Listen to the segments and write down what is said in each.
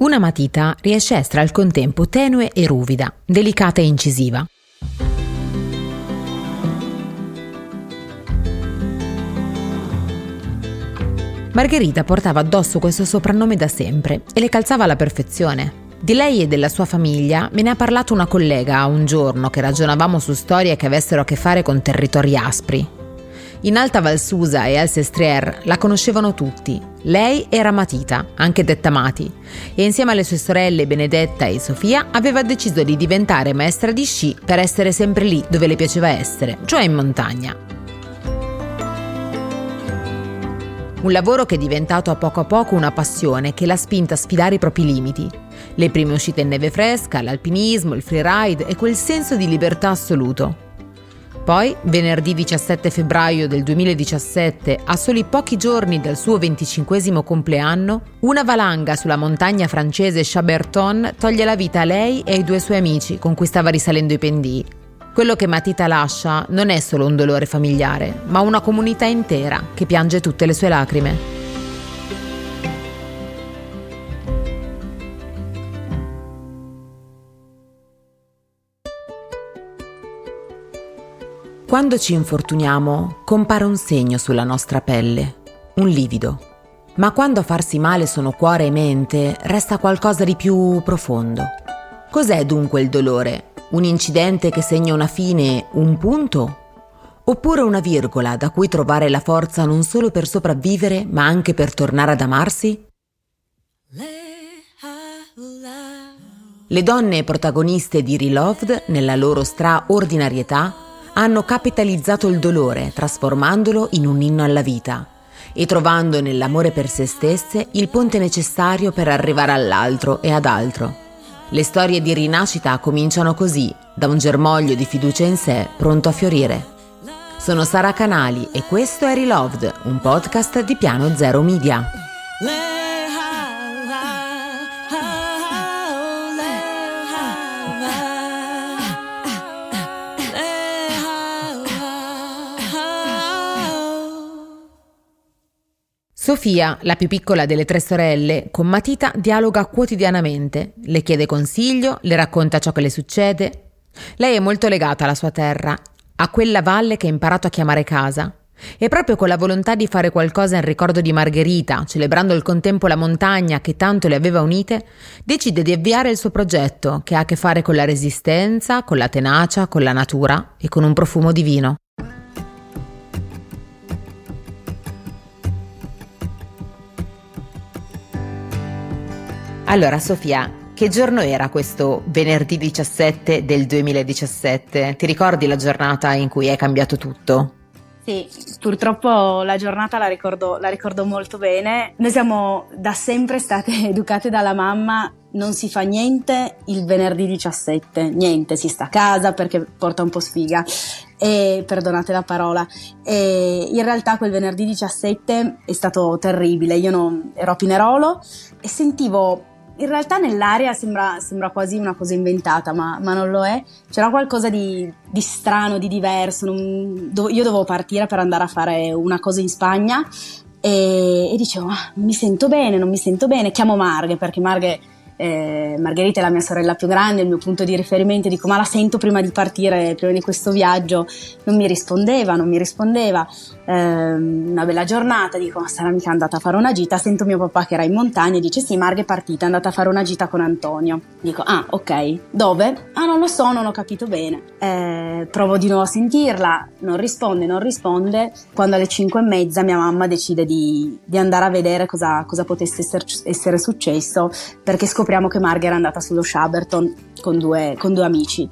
Una matita riesce a essere al contempo tenue e ruvida, delicata e incisiva. Margherita portava addosso questo soprannome da sempre e le calzava alla perfezione. Di lei e della sua famiglia me ne ha parlato una collega un giorno che ragionavamo su storie che avessero a che fare con territori aspri. In Alta Valsusa e al Sestriere la conoscevano tutti. Lei era Matita, anche detta Mati, e insieme alle sue sorelle Benedetta e Sofia aveva deciso di diventare maestra di sci per essere sempre lì dove le piaceva essere, cioè in montagna. Un lavoro che è diventato a poco a poco una passione che l'ha spinta a sfidare i propri limiti. Le prime uscite in neve fresca, l'alpinismo, il freeride e quel senso di libertà assoluto. Poi, venerdì 17 febbraio del 2017, a soli pochi giorni dal suo 25 compleanno, una valanga sulla montagna francese Chaberton toglie la vita a lei e ai due suoi amici con cui stava risalendo i pendii. Quello che Matita lascia non è solo un dolore familiare, ma una comunità intera che piange tutte le sue lacrime. Quando ci infortuniamo, compare un segno sulla nostra pelle, un livido. Ma quando a farsi male sono cuore e mente, resta qualcosa di più profondo. Cos'è dunque il dolore? Un incidente che segna una fine, un punto? Oppure una virgola da cui trovare la forza non solo per sopravvivere, ma anche per tornare ad amarsi? Le donne protagoniste di Reloved, nella loro straordinarietà, hanno capitalizzato il dolore, trasformandolo in un inno alla vita e trovando nell'amore per se stesse il ponte necessario per arrivare all'altro e ad altro. Le storie di rinascita cominciano così, da un germoglio di fiducia in sé pronto a fiorire. Sono Sara Canali e questo è Reloved, un podcast di Piano Zero Media. Sofia, la più piccola delle tre sorelle, con Matita dialoga quotidianamente, le chiede consiglio, le racconta ciò che le succede. Lei è molto legata alla sua terra, a quella valle che ha imparato a chiamare casa. E proprio con la volontà di fare qualcosa in ricordo di Margherita, celebrando al contempo la montagna che tanto le aveva unite, decide di avviare il suo progetto, che ha a che fare con la resistenza, con la tenacia, con la natura e con un profumo divino. Allora, Sofia, che giorno era questo venerdì 17 del 2017? Ti ricordi la giornata in cui è cambiato tutto? Sì, purtroppo la giornata la ricordo, la ricordo, molto bene. Noi siamo da sempre state educate dalla mamma, non si fa niente il venerdì 17, niente, si sta a casa perché porta un po' sfiga. E perdonate la parola. E in realtà quel venerdì 17 è stato terribile. Io non, ero a Pinerolo e sentivo in realtà nell'aria sembra, sembra, quasi una cosa inventata, ma, ma, non lo è. C'era qualcosa di, di strano, di diverso. Non, do, io dovevo partire per andare a fare una cosa in Spagna e, e dicevo, ah, mi sento bene, non mi sento bene. Chiamo Marghe perché Marghe eh, Margherita è la mia sorella più grande, il mio punto di riferimento, dico ma la sento prima di partire, prima di questo viaggio, non mi rispondeva, non mi rispondeva, eh, una bella giornata, dico ma sarà mica andata a fare una gita, sento mio papà che era in montagna e dice sì Marghe è partita, è andata a fare una gita con Antonio, dico ah ok, dove? Ah non lo so, non ho capito bene, eh, provo di nuovo a sentirla, non risponde, non risponde, quando alle 5 e mezza mia mamma decide di, di andare a vedere cosa, cosa potesse essere, essere successo perché scopriamo scopriamo che Marga era andata sullo Shaberton con due, con due amici.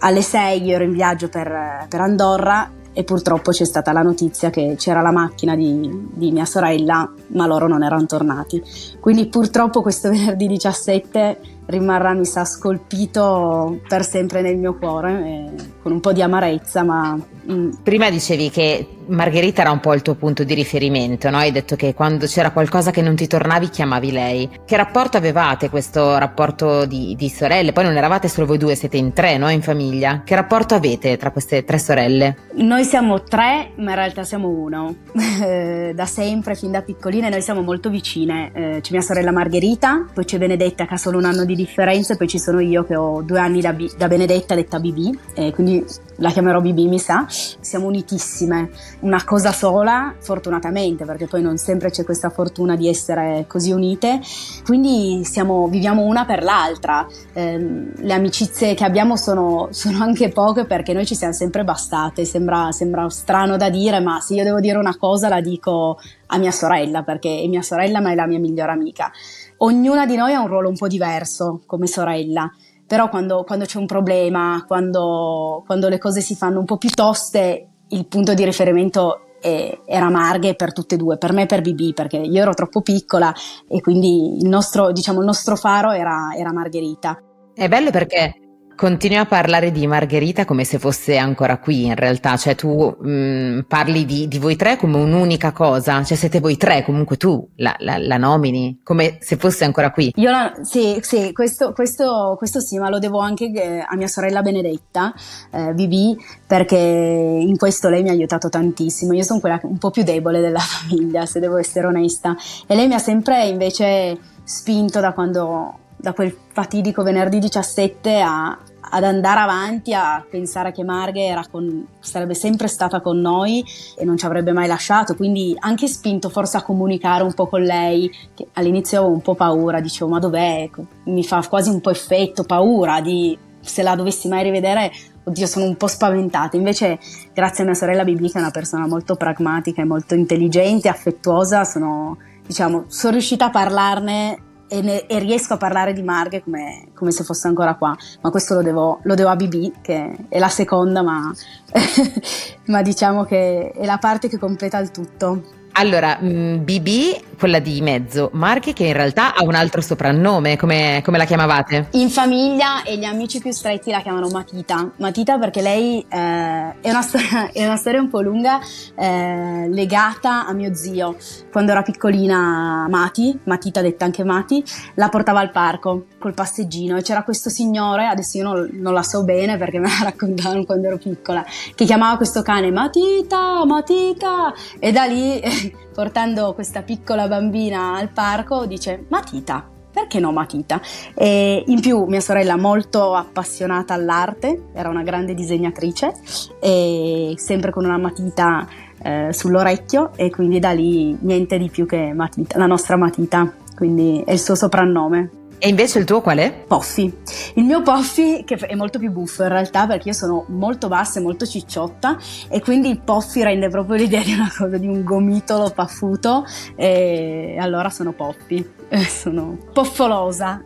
Alle 6 io ero in viaggio per, per, Andorra e purtroppo c'è stata la notizia che c'era la macchina di, di mia sorella, ma loro non erano tornati. Quindi purtroppo questo venerdì 17 rimarrà, mi sa, scolpito per sempre nel mio cuore, eh, con un po' di amarezza, ma... Mm. Prima dicevi che Margherita era un po' il tuo punto di riferimento, no? Hai detto che quando c'era qualcosa che non ti tornavi chiamavi lei. Che rapporto avevate questo rapporto di, di sorelle? Poi non eravate solo voi due, siete in tre, no? In famiglia. Che rapporto avete tra queste tre sorelle? Noi siamo tre, ma in realtà siamo uno. da sempre, fin da piccoline, noi siamo molto vicine. Eh, c'è mia sorella Margherita, poi c'è Benedetta che ha solo un anno di differenza e poi ci sono io che ho due anni da, B- da Benedetta detta BB, eh, quindi la chiamerò BB mi sa. Siamo unitissime, una cosa sola, fortunatamente, perché poi non sempre c'è questa fortuna di essere così unite. Quindi siamo, viviamo una per l'altra. Eh, le amicizie che abbiamo sono, sono, anche poche perché noi ci siamo sempre bastate. Sembra, sembra strano da dire, ma se io devo dire una cosa la dico a mia sorella perché è mia sorella ma è la mia migliore amica. Ognuna di noi ha un ruolo un po' diverso come sorella, però quando, quando c'è un problema, quando, quando, le cose si fanno un po' più toste, il punto di riferimento era Marghe per tutte e due, per me e per BB, perché io ero troppo piccola e quindi il nostro, diciamo, il nostro faro era, era Margherita. È bello perché Continui a parlare di Margherita come se fosse ancora qui, in realtà, cioè tu mh, mm, parli di, di, voi tre come un'unica cosa, cioè siete voi tre, comunque tu la, la, la nomini come se fosse ancora qui. Io la, sì, sì, questo, questo, questo, sì, ma lo devo anche eh, a mia sorella Benedetta, eh, Bibi, perché in questo lei mi ha aiutato tantissimo. Io sono quella un po' più debole della famiglia, se devo essere onesta, e lei mi ha sempre invece spinto da quando da quel fatidico venerdì 17 a, ad andare avanti, a pensare che Marghe con, sarebbe sempre stata con noi e non ci avrebbe mai lasciato, quindi anche spinto forse a comunicare un po' con lei, che all'inizio avevo un po' paura, dicevo ma dov'è? Mi fa quasi un po' effetto, paura di se la dovessi mai rivedere, oddio sono un po' spaventata, invece grazie a mia sorella Bibi che è una persona molto pragmatica e molto intelligente, affettuosa, sono, diciamo, sono riuscita a parlarne e, ne, e, riesco a parlare di Marghe come, come, se fosse ancora qua, ma questo lo devo, lo devo a BB che è la seconda, ma, ma diciamo che è la parte che completa il tutto. Allora, BB, mm, quella di mezzo, Marchi che in realtà ha un altro soprannome, come, come, la chiamavate? In famiglia e gli amici più stretti la chiamano Matita. Matita perché lei eh, è, una storia, è, una storia, un po' lunga eh, legata a mio zio. Quando era piccolina Mati, Matita detta anche Mati, la portava al parco col passeggino e c'era questo signore, adesso io non, non la so bene perché me la raccontavano quando ero piccola, che chiamava questo cane Matita, Matita e da lì portando questa piccola bambina al parco dice Matita. Perché no Matita? E in più mia sorella molto appassionata all'arte, era una grande disegnatrice e sempre con una matita eh, sull'orecchio e quindi da lì niente di più che matita, la nostra matita, quindi è il suo soprannome. E invece il tuo qual è? Poffi. Il mio Poffi, che è molto più buffo in realtà perché io sono molto bassa e molto cicciotta e quindi il Poffi rende proprio l'idea di una cosa, di un gomitolo paffuto e allora sono Poffi. Sono poffolosa.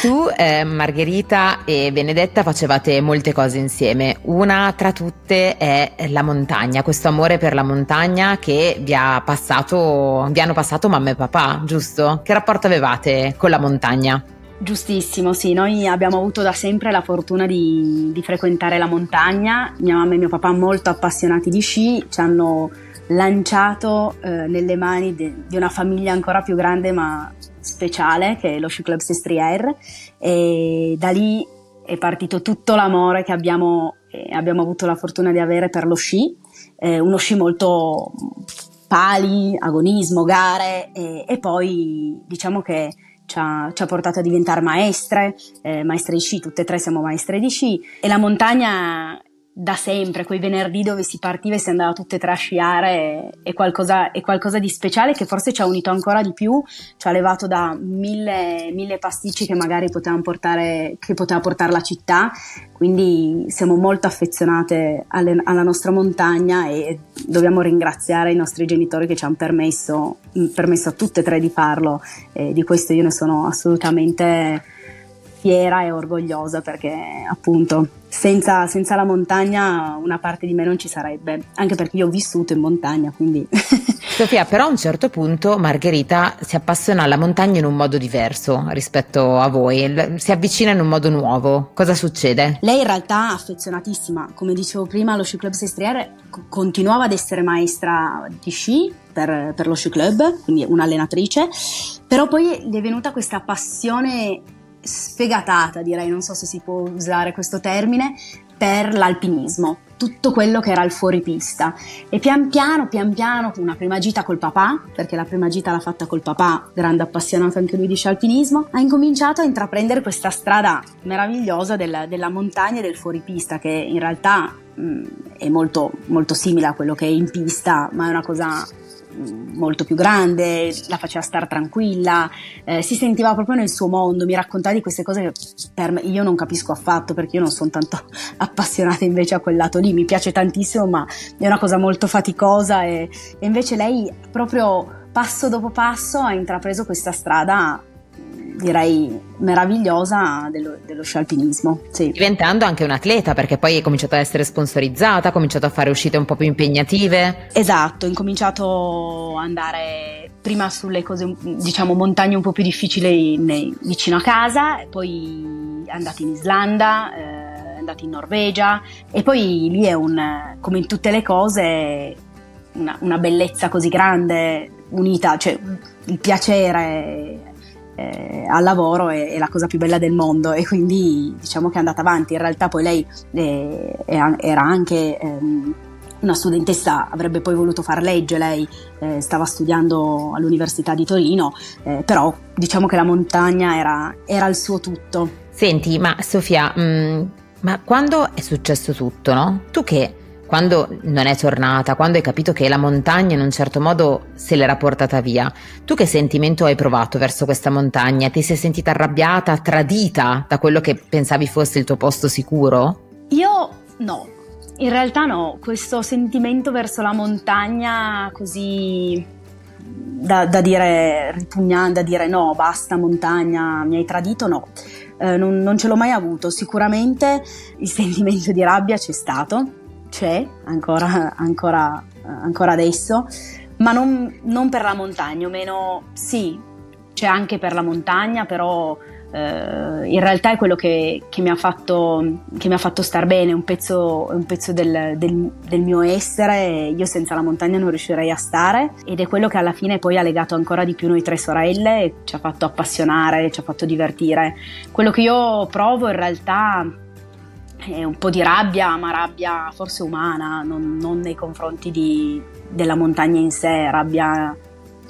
tu, eh, Margherita e Benedetta facevate molte cose insieme. Una tra tutte è la montagna, questo amore per la montagna che vi, ha passato, vi hanno passato mamma e papà, giusto? Che rapporto avevate con la montagna? montagna. Giustissimo, sì, noi abbiamo avuto da sempre la fortuna di, di, frequentare la montagna, mia mamma e mio papà molto appassionati di sci, ci hanno lanciato eh, nelle mani de, di una famiglia ancora più grande ma speciale che è lo Sci Club Sestriere. E da lì è partito tutto l'amore che abbiamo, eh, abbiamo avuto la fortuna di avere per lo sci, eh, uno sci molto pali, agonismo, gare e poi diciamo che ci ha, ci ha, portato a diventare maestre, eh, maestre di sci, tutte e tre siamo maestre di sci. E la montagna da sempre, quei venerdì dove si partiva e si andava tutte e tre a sciare, è qualcosa, è qualcosa, di speciale che forse ci ha unito ancora di più, ci ha levato da mille, mille pasticci che magari poteva portare, che poteva portare la città, quindi siamo molto affezionate alle, alla nostra montagna e dobbiamo ringraziare i nostri genitori che ci hanno permesso, permesso a tutte e tre di farlo. E di questo io ne sono assolutamente fiera e orgogliosa perché appunto senza, senza, la montagna una parte di me non ci sarebbe, anche perché io ho vissuto in montagna, quindi Sofia, però a un certo punto Margherita si appassiona alla montagna in un modo diverso rispetto a voi, si avvicina in un modo nuovo. Cosa succede? Lei in realtà è affezionatissima, come dicevo prima, allo Sci Club Sestriere continuava ad essere maestra di sci per, per lo Sci Club, quindi un'allenatrice, però poi gli è venuta questa passione sfegatata, direi, non so se si può usare questo termine, per l'alpinismo, tutto quello che era il fuoripista. E pian piano, pian piano, una prima gita col papà, perché la prima gita l'ha fatta col papà, grande appassionato anche lui di scialpinismo, ha incominciato a intraprendere questa strada meravigliosa della, della montagna e del fuoripista, che in realtà mh, è molto, molto simile a quello che è in pista, ma è una cosa molto più grande, la faceva stare tranquilla, eh, si sentiva proprio nel suo mondo, mi raccontava di queste cose che per me io non capisco affatto perché io non sono tanto appassionata invece a quel lato lì, mi piace tantissimo ma è una cosa molto faticosa e, e invece lei proprio passo dopo passo ha intrapreso questa strada direi meravigliosa dello, dello sci alpinismo. Sì. Diventando anche un atleta perché poi è cominciato ad essere sponsorizzata, ha cominciato a fare uscite un po' più impegnative. Esatto, ho incominciato ad andare prima sulle cose, diciamo, montagne un po' più difficili nei, vicino a casa, poi è andata in Islanda. Eh, è andata in Norvegia e poi lì è un, come in tutte le cose, una, una bellezza così grande, unita, cioè il piacere eh, al lavoro è, è, la cosa più bella del mondo e quindi diciamo che è andata avanti. In realtà poi lei eh, era anche ehm, una studentessa, avrebbe poi voluto far legge, lei eh, stava studiando all'Università di Torino, eh, però diciamo che la montagna era, era, il suo tutto. Senti, ma Sofia, mh, mm, ma quando è successo tutto, no? Tu che quando non è tornata, quando hai capito che la montagna in un certo modo se l'era portata via, tu che sentimento hai provato verso questa montagna? Ti sei sentita arrabbiata, tradita da quello che pensavi fosse il tuo posto sicuro? Io no, in realtà no, questo sentimento verso la montagna così da, da dire ripugnante, da dire no, basta montagna, mi hai tradito, no. Eh, non, non ce l'ho mai avuto, sicuramente il sentimento di rabbia c'è stato, c'è ancora, ancora, ancora adesso, ma non, non, per la montagna, o meno sì, c'è anche per la montagna, però eh, in realtà è quello che, che, mi ha fatto, che mi ha fatto star bene, un pezzo, un pezzo del, del, del, mio essere, io senza la montagna non riuscirei a stare ed è quello che alla fine poi ha legato ancora di più noi tre sorelle, ci ha fatto appassionare, ci ha fatto divertire. Quello che io provo in realtà è un po' di rabbia, ma rabbia forse umana, non, non nei confronti di, della montagna in sé, rabbia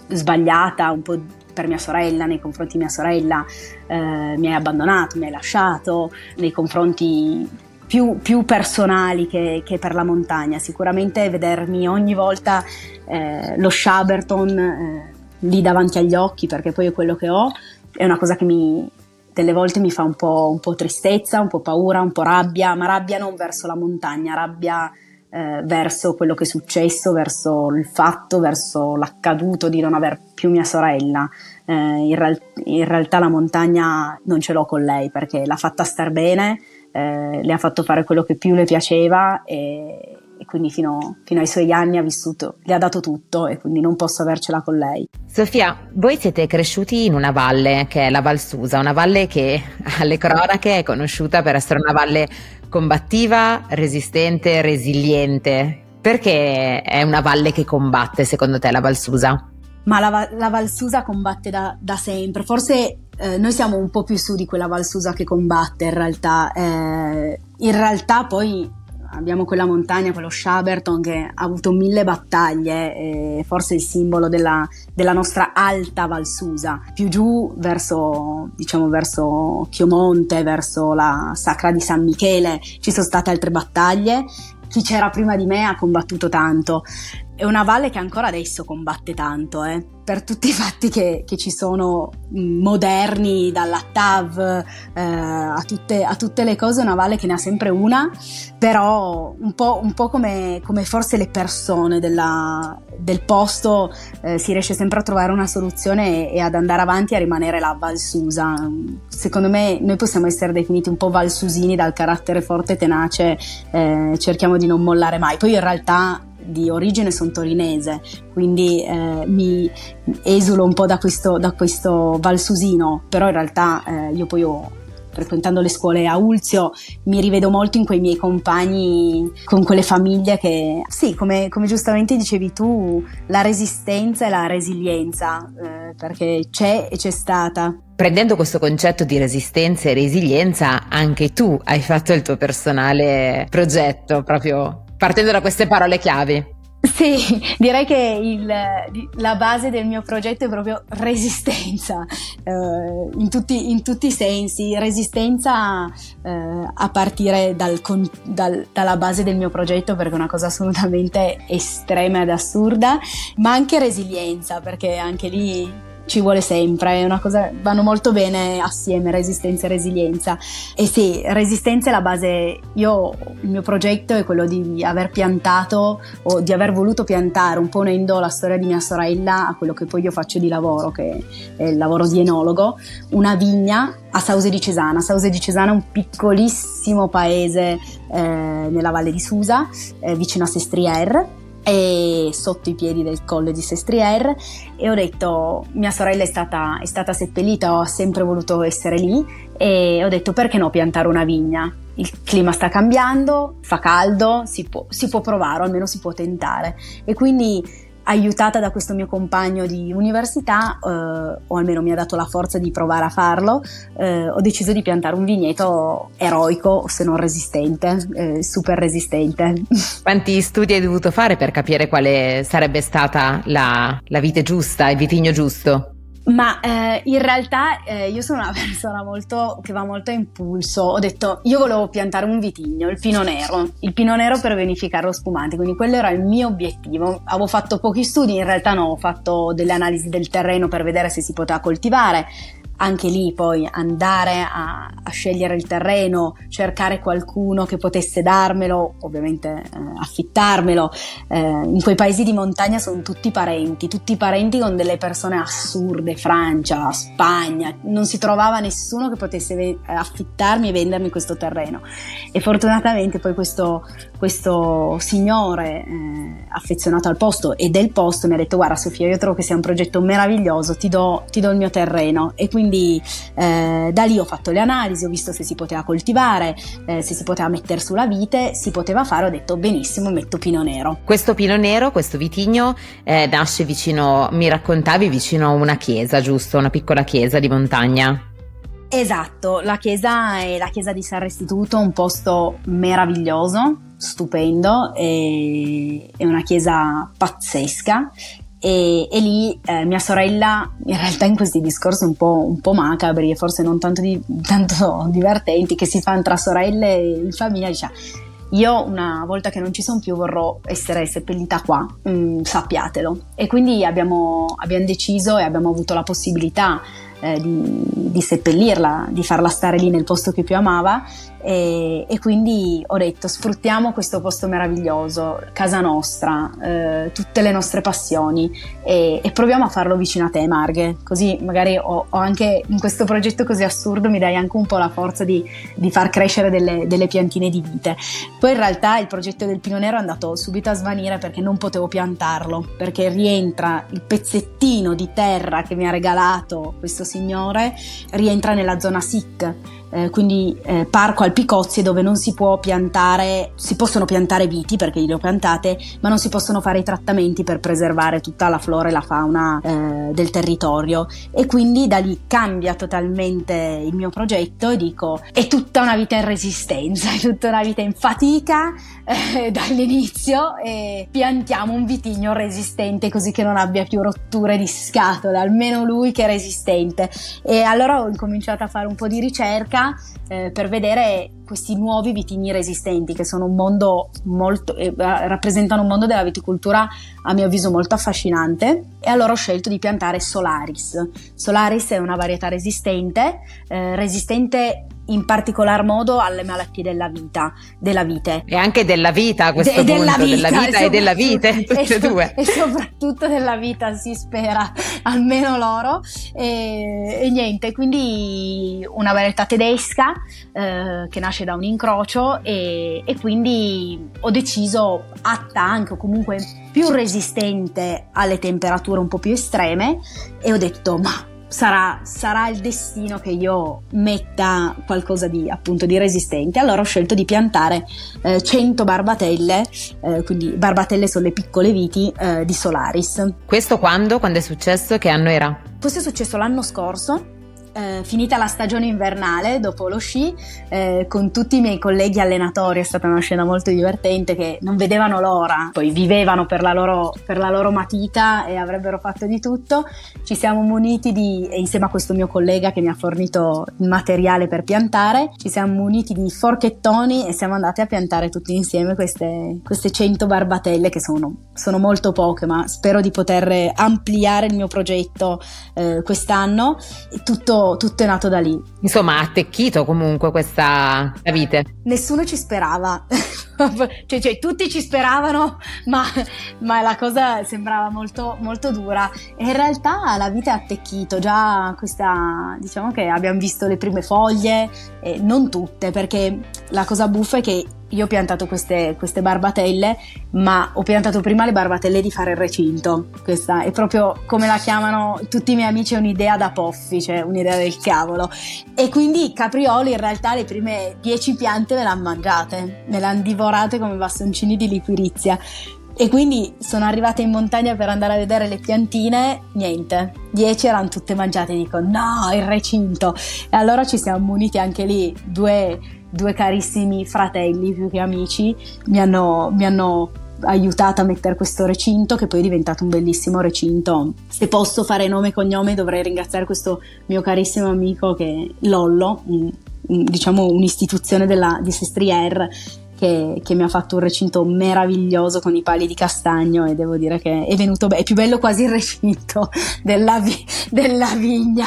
sbagliata un po' per mia sorella, nei confronti di mia sorella, eh, mi hai abbandonato, mi hai lasciato, nei confronti più, più personali che, che, per la montagna. Sicuramente vedermi ogni volta eh, lo Shaberton eh, lì davanti agli occhi, perché poi è quello che ho, è una cosa che mi, delle volte mi fa un po', un po', tristezza, un po' paura, un po' rabbia, ma rabbia non verso la montagna, rabbia eh, verso quello che è successo, verso il fatto, verso l'accaduto di non aver più mia sorella. Eh, in, real- in, realtà la montagna non ce l'ho con lei perché l'ha fatta star bene, eh, le ha fatto fare quello che più le piaceva e, e quindi fino, fino, ai suoi anni ha vissuto, le ha dato tutto e quindi non posso avercela con lei. Sofia, voi siete cresciuti in una valle che è la Val Susa, una valle che alle cronache è conosciuta per essere una valle combattiva, resistente, resiliente. Perché è una valle che combatte secondo te la Val Susa? Ma la, la Val Susa combatte da, da sempre, forse eh, noi siamo un po' più su di quella Val Susa che combatte in realtà. Eh, in realtà poi abbiamo quella montagna, quello Shaberton che ha avuto mille battaglie, forse il simbolo della, della, nostra alta Valsusa. Più giù verso, diciamo, verso Chiomonte, verso la Sacra di San Michele, ci sono state altre battaglie. Chi c'era prima di me ha combattuto tanto. È una valle che ancora adesso combatte tanto, eh per tutti i fatti che, che ci sono mm, moderni, dalla TAV eh, a, tutte, a, tutte, le cose, una valle che ne ha sempre una, però un po', un po come, come, forse le persone della, del posto eh, si riesce sempre a trovare una soluzione e, e, ad andare avanti a rimanere la Valsusa. Secondo me noi possiamo essere definiti un po' valsusini dal carattere forte e tenace, eh, cerchiamo di non mollare mai. Poi in realtà di origine sono torinese, quindi eh, mi esulo un po' da questo, da questo valsusino, però in realtà eh, io poi ho frequentando le scuole a Ulzio mi rivedo molto in quei miei compagni con quelle famiglie che sì come, come giustamente dicevi tu la resistenza e la resilienza eh, perché c'è e c'è stata. Prendendo questo concetto di resistenza e resilienza, anche tu hai fatto il tuo personale progetto, proprio partendo da queste parole chiavi. Sì, direi che il, la base del mio progetto è proprio resistenza, eh, in, tutti, in, tutti, i sensi, resistenza eh, a partire dal, dal, dalla base del mio progetto perché è una cosa assolutamente estrema ed assurda, ma anche resilienza perché anche lì ci vuole sempre, è una cosa, vanno molto bene assieme resistenza e resilienza. E sì, resistenza è la base, io il mio progetto è quello di aver piantato o di aver voluto piantare, un po' unendo la storia di mia sorella a quello che poi io faccio di lavoro, che è il lavoro di enologo, una vigna a Sause di Cesana. Sause di Cesana è un piccolissimo paese eh, nella valle di Susa, eh, vicino a Sestriere e sotto i piedi del colle di Sestriere e ho detto mia sorella è stata, è stata seppellita, ho sempre voluto essere lì e ho detto perché no piantare una vigna? Il clima sta cambiando, fa caldo, si può, si può provare almeno si può tentare e quindi aiutata da questo mio compagno di università, eh, o almeno mi ha dato la forza di provare a farlo, eh, ho deciso di piantare un vigneto eroico, se non resistente, eh, super resistente. Quanti studi hai dovuto fare per capire quale sarebbe stata la, la vite giusta, il vitigno giusto? Ma eh, in realtà eh, io sono una persona molto, che va molto a impulso. Ho detto io volevo piantare un vitigno, il pino nero, il pino nero per vinificare lo spumante, quindi quello era il mio obiettivo. Avevo fatto pochi studi, in realtà no, ho fatto delle analisi del terreno per vedere se si poteva coltivare anche lì poi andare a, a, scegliere il terreno, cercare qualcuno che potesse darmelo, ovviamente eh, affittarmelo. Eh, in quei paesi di montagna sono tutti parenti, tutti parenti con delle persone assurde, Francia, Spagna, non si trovava nessuno che potesse ve- affittarmi e vendermi questo terreno. E fortunatamente poi questo, questo signore eh, affezionato al posto e del posto mi ha detto guarda Sofia io trovo che sia un progetto meraviglioso, ti do, ti do il mio terreno e quindi quindi eh, da lì ho fatto le analisi, ho visto se si poteva coltivare, eh, se si poteva mettere sulla vite, si poteva fare, ho detto benissimo, metto pino nero. Questo pino nero, questo vitigno, eh, nasce vicino, mi raccontavi, vicino a una chiesa, giusto? Una piccola chiesa di montagna. Esatto, la chiesa è la chiesa di San Restituto, un posto meraviglioso, stupendo, è una chiesa pazzesca e, e lì eh, mia sorella, in realtà in questi discorsi un po', un po macabri e forse non tanto, di, tanto divertenti che si fanno tra sorelle in famiglia, dice io una volta che non ci sono più vorrò essere seppellita qua, mm, sappiatelo. E quindi abbiamo, abbiamo deciso e abbiamo avuto la possibilità eh, di, di, seppellirla, di farla stare lì nel posto che più amava e, e quindi ho detto sfruttiamo questo posto meraviglioso, casa nostra, eh, tutte le nostre passioni e, e, proviamo a farlo vicino a te Marghe, così magari ho, ho, anche in questo progetto così assurdo mi dai anche un po' la forza di, di far crescere delle, delle, piantine di vite. Poi in realtà il progetto del Pino Nero è andato subito a svanire perché non potevo piantarlo, perché rientra il pezzettino di terra che mi ha regalato questo signore, rientra nella zona SIC eh, quindi eh, parco al Picozzi dove non si può piantare, si possono piantare viti perché li ho piantate, ma non si possono fare i trattamenti per preservare tutta la flora e la fauna eh, del territorio. E quindi da lì cambia totalmente il mio progetto e dico è tutta una vita in resistenza, è tutta una vita in fatica eh, dall'inizio e piantiamo un vitigno resistente così che non abbia più rotture di scatole, almeno lui che è resistente. E allora ho incominciato a fare un po' di ricerca eh, per vedere questi nuovi vitigni resistenti che sono un mondo molto, eh, rappresentano un mondo della viticoltura a mio avviso molto affascinante e allora ho scelto di piantare Solaris. Solaris è una varietà resistente, eh, resistente in particolar modo alle malattie della vita, della vite. E anche della vita a questo De- punto, della vita, della vita e della vite, tutte e, e due. E soprattutto della vita, si spera, almeno loro. E, e niente, quindi una varietà tedesca eh, che nasce da un incrocio e, e quindi ho deciso atta anche o comunque più resistente alle temperature un po' più estreme e ho detto ma Sarà, sarà, il destino che io metta qualcosa di appunto di resistente. Allora ho scelto di piantare eh, 100 barbatelle, eh, quindi barbatelle sono le piccole viti eh, di Solaris. Questo quando? Quando è successo? Che anno era? Questo è successo l'anno scorso eh, finita la stagione invernale dopo lo sci, eh, con tutti i miei colleghi allenatori, è stata una scena molto divertente che non vedevano l'ora, poi vivevano per la loro, per la loro matita e avrebbero fatto di tutto. Ci siamo muniti di, insieme a questo mio collega che mi ha fornito il materiale per piantare, ci siamo muniti di forchettoni e siamo andati a piantare tutti insieme queste, queste 100 barbatelle che sono, sono molto poche, ma spero di poter ampliare il mio progetto eh, quest'anno. Tutto tutto, è nato da lì. Insomma, ha attecchito comunque questa vite. Nessuno ci sperava, cioè, cioè, tutti ci speravano, ma, ma, la cosa sembrava molto, molto dura. E in realtà la vite ha attecchito, già questa, diciamo che abbiamo visto le prime foglie, eh, non tutte, perché la cosa buffa è che io ho piantato queste, queste, barbatelle, ma ho piantato prima le barbatelle di fare il recinto. Questa è proprio come la chiamano tutti i miei amici, è un'idea da poffi, cioè un'idea del cavolo. E quindi caprioli in realtà le prime dieci piante me le hanno mangiate, me le hanno divorate come bastoncini di liquirizia. E quindi sono arrivata in montagna per andare a vedere le piantine, niente, dieci erano tutte mangiate, dico no, il recinto. E allora ci siamo muniti anche lì, due due carissimi fratelli più che amici mi hanno, mi hanno aiutata a mettere questo recinto che poi è diventato un bellissimo recinto. Se posso fare nome e cognome dovrei ringraziare questo mio carissimo amico che Lollo, un, un, diciamo un'istituzione della, di Sestriere che, che, mi ha fatto un recinto meraviglioso con i pali di castagno e devo dire che è venuto bene, è più bello quasi il recinto della, vi, della vigna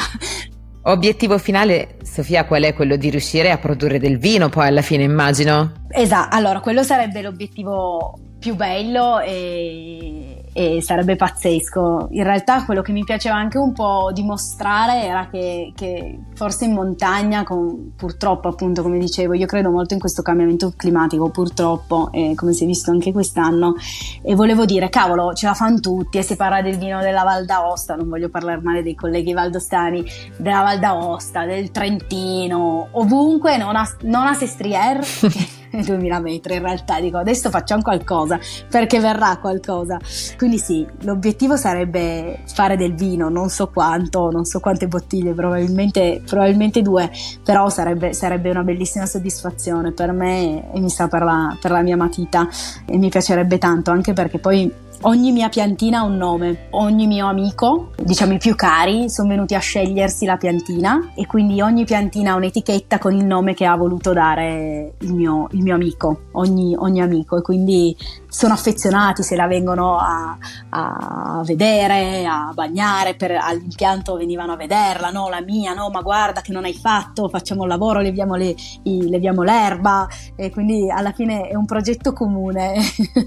Obiettivo finale, Sofia, qual è quello di riuscire a produrre del vino poi alla fine, immagino? Esatto, allora quello sarebbe l'obiettivo più bello e e sarebbe pazzesco. In realtà quello che mi piaceva anche un po' dimostrare era che, che forse in montagna, con, purtroppo appunto come dicevo, io credo molto in questo cambiamento climatico, purtroppo, e come si è visto anche quest'anno, e volevo dire, cavolo, ce la fanno tutti e si parla del vino della Val d'Aosta, non voglio parlare male dei colleghi valdostani, della Val d'Aosta, del Trentino, ovunque, non a, non a Sestriere, 2000 metri in realtà dico adesso facciamo qualcosa perché verrà qualcosa. Quindi sì l'obiettivo sarebbe fare del vino non so quanto non so quante bottiglie probabilmente, probabilmente due però sarebbe, sarebbe, una bellissima soddisfazione. Per me e mi sa per la, per la mia matita e mi piacerebbe tanto anche perché poi Ogni mia piantina ha un nome, ogni mio amico, diciamo i più cari, sono venuti a scegliersi la piantina e quindi ogni piantina ha un'etichetta con il nome che ha voluto dare il mio, il mio amico, ogni, ogni, amico. E quindi sono affezionati se la vengono a, a vedere, a bagnare, per, all'impianto venivano a vederla, no la mia, no ma guarda che non hai fatto, facciamo il lavoro, leviamo, le, i, leviamo l'erba. E quindi alla fine è un progetto comune.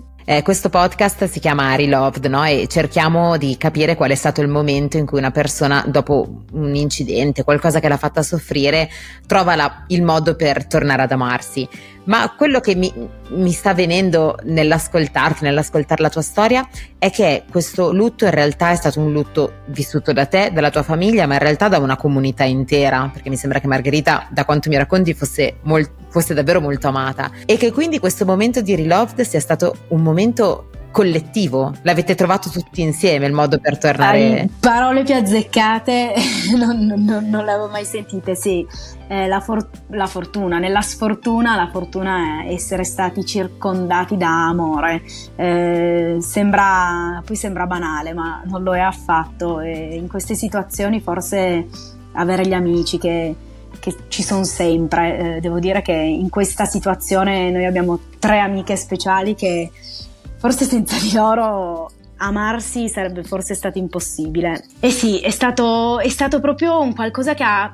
Eh, questo podcast si chiama Reloved no? e cerchiamo di capire qual è stato il momento in cui una persona, dopo un incidente, qualcosa che l'ha fatta soffrire, trova la, il modo per tornare ad amarsi. Ma quello che mi, mi sta venendo nell'ascoltarti, nell'ascoltare la tua storia, è che questo lutto in realtà è stato un lutto vissuto da te, dalla tua famiglia, ma in realtà da una comunità intera, perché mi sembra che Margherita, da quanto mi racconti, fosse, molt, fosse davvero molto amata. E che quindi questo momento di Reloved sia stato un momento collettivo? L'avete trovato tutti insieme il modo per tornare? parole più azzeccate non, non, non, le avevo mai sentite, sì. Eh, la, for- la, fortuna, nella sfortuna la fortuna è essere stati circondati da amore. Eh, sembra, poi sembra banale, ma non lo è affatto. E in queste situazioni forse avere gli amici che che ci sono sempre. Eh, devo dire che in questa situazione noi abbiamo tre amiche speciali che forse senza di loro amarsi sarebbe forse stato impossibile. E sì, è stato, è stato proprio un qualcosa che ha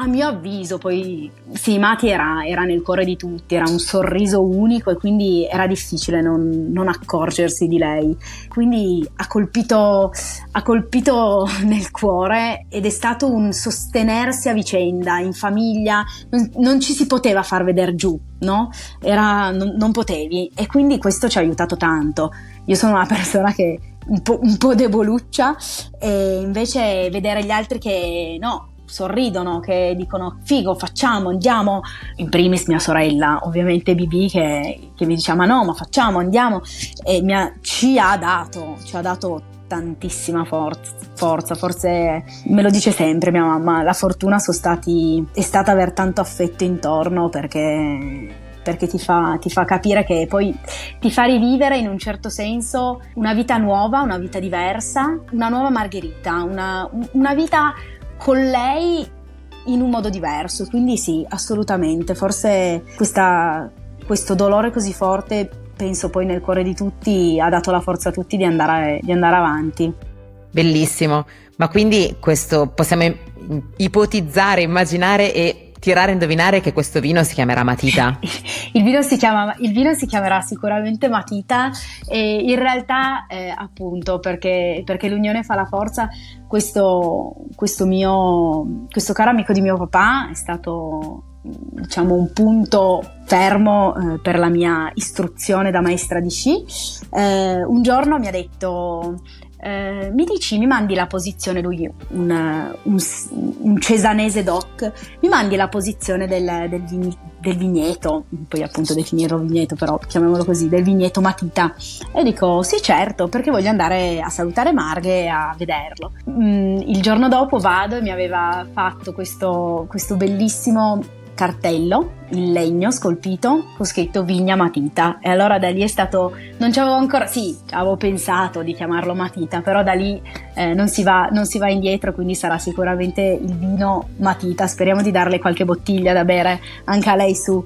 A mio avviso, poi sì, Mati era, era, nel cuore di tutti, era un sorriso unico e quindi era difficile non, non accorgersi di lei. Quindi ha colpito, ha colpito nel cuore ed è stato un sostenersi a vicenda, in famiglia, non, non ci si poteva far vedere giù, no? Era, non, non potevi e quindi questo ci ha aiutato tanto. Io sono una persona che un po', un po' deboluccia e invece vedere gli altri che no, sorridono, che dicono figo, facciamo, andiamo. In primis mia sorella, ovviamente Bibi, che, che mi diceva ma no, ma facciamo, andiamo. E mia, ci ha dato, ci ha dato tantissima forza, forza, forse me lo dice sempre mia mamma, la fortuna stati, è stata aver tanto affetto intorno perché perché ti fa, ti fa, capire che poi ti fa rivivere in un certo senso una vita nuova, una vita diversa, una nuova Margherita, una, una vita con lei in un modo diverso. Quindi sì, assolutamente. Forse questa, questo dolore così forte, penso poi nel cuore di tutti, ha dato la forza a tutti di andare, di andare avanti. Bellissimo. Ma quindi questo possiamo ipotizzare, immaginare e tirare a indovinare che questo vino si chiamerà Matita? il, vino si chiama, il vino si chiamerà sicuramente Matita e in realtà eh, appunto perché, perché, l'unione fa la forza, questo, questo, mio, questo caro amico di mio papà è stato diciamo un punto fermo eh, per la mia istruzione da maestra di sci. Eh, un giorno mi ha detto eh, mi dici, mi mandi la posizione, lui un, un, un, cesanese doc, mi mandi la posizione del, del, del, vigneto, poi appunto definirlo vigneto, però chiamiamolo così, del vigneto Matita. E dico sì certo, perché voglio andare a salutare Marghe e a vederlo. Mm, il giorno dopo vado e mi aveva fatto questo, questo bellissimo cartello in legno scolpito con scritto Vigna Matita. E allora da lì è stato non ci avevo ancora sì avevo pensato di chiamarlo Matita però da lì eh, non, si va, non, si va, indietro quindi sarà sicuramente il vino Matita. Speriamo di darle qualche bottiglia da bere anche a lei su.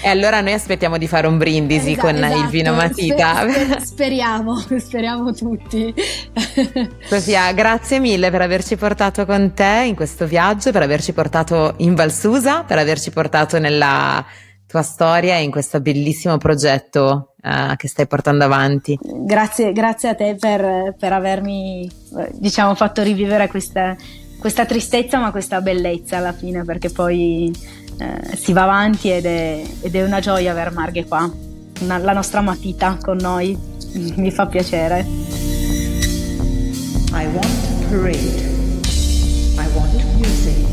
E allora noi aspettiamo di fare un brindisi esatto, con esatto. il vino Matita. Sper, speriamo speriamo tutti. Sofia grazie mille per averci portato con te in questo viaggio per averci portato in Valsusa per averci portato nella nella tua storia e in questo bellissimo progetto uh, che stai portando avanti. Grazie, grazie a te per, per avermi diciamo, fatto rivivere questa, questa, tristezza ma questa bellezza alla fine perché poi eh, si va avanti ed è, ed è, una gioia aver Marghe qua, una, la nostra matita con noi, mi fa piacere. I want parade, I want music,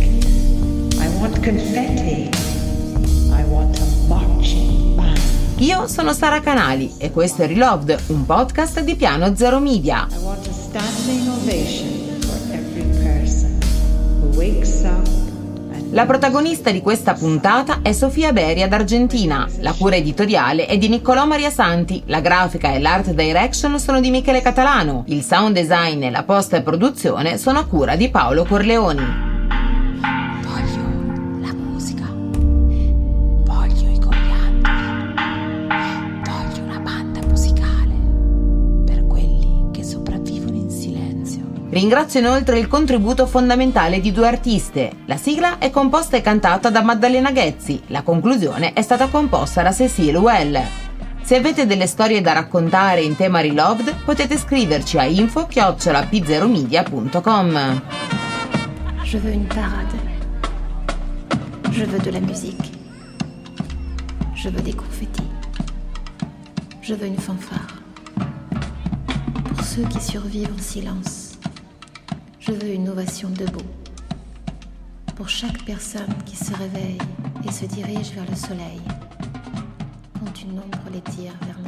I want confetti. Io sono Sara Canali e questo è Reloved, un podcast di Piano Zero Media. La protagonista di questa puntata è Sofia Beria d'Argentina. La cura editoriale è di Niccolò Maria Santi, la grafica e l'art direction sono di Michele Catalano, il sound design e la post produzione sono a cura di Paolo Corleoni. Ringrazio inoltre il contributo fondamentale di due artiste. La sigla è composta e cantata da Maddalena Ghezzi, la conclusione è stata composta da Cecile Well. Se avete delle storie da raccontare in tema Reloved, potete scriverci a info-p0media.com. Je veux une parade. Je veux de la musique. Je veux des confettis. Je veux une fanfare. Pour ceux qui survivent en silence. Je veux une ovation debout. Pour chaque personne qui se réveille et se dirige vers le soleil, quand une ombre les tire vers.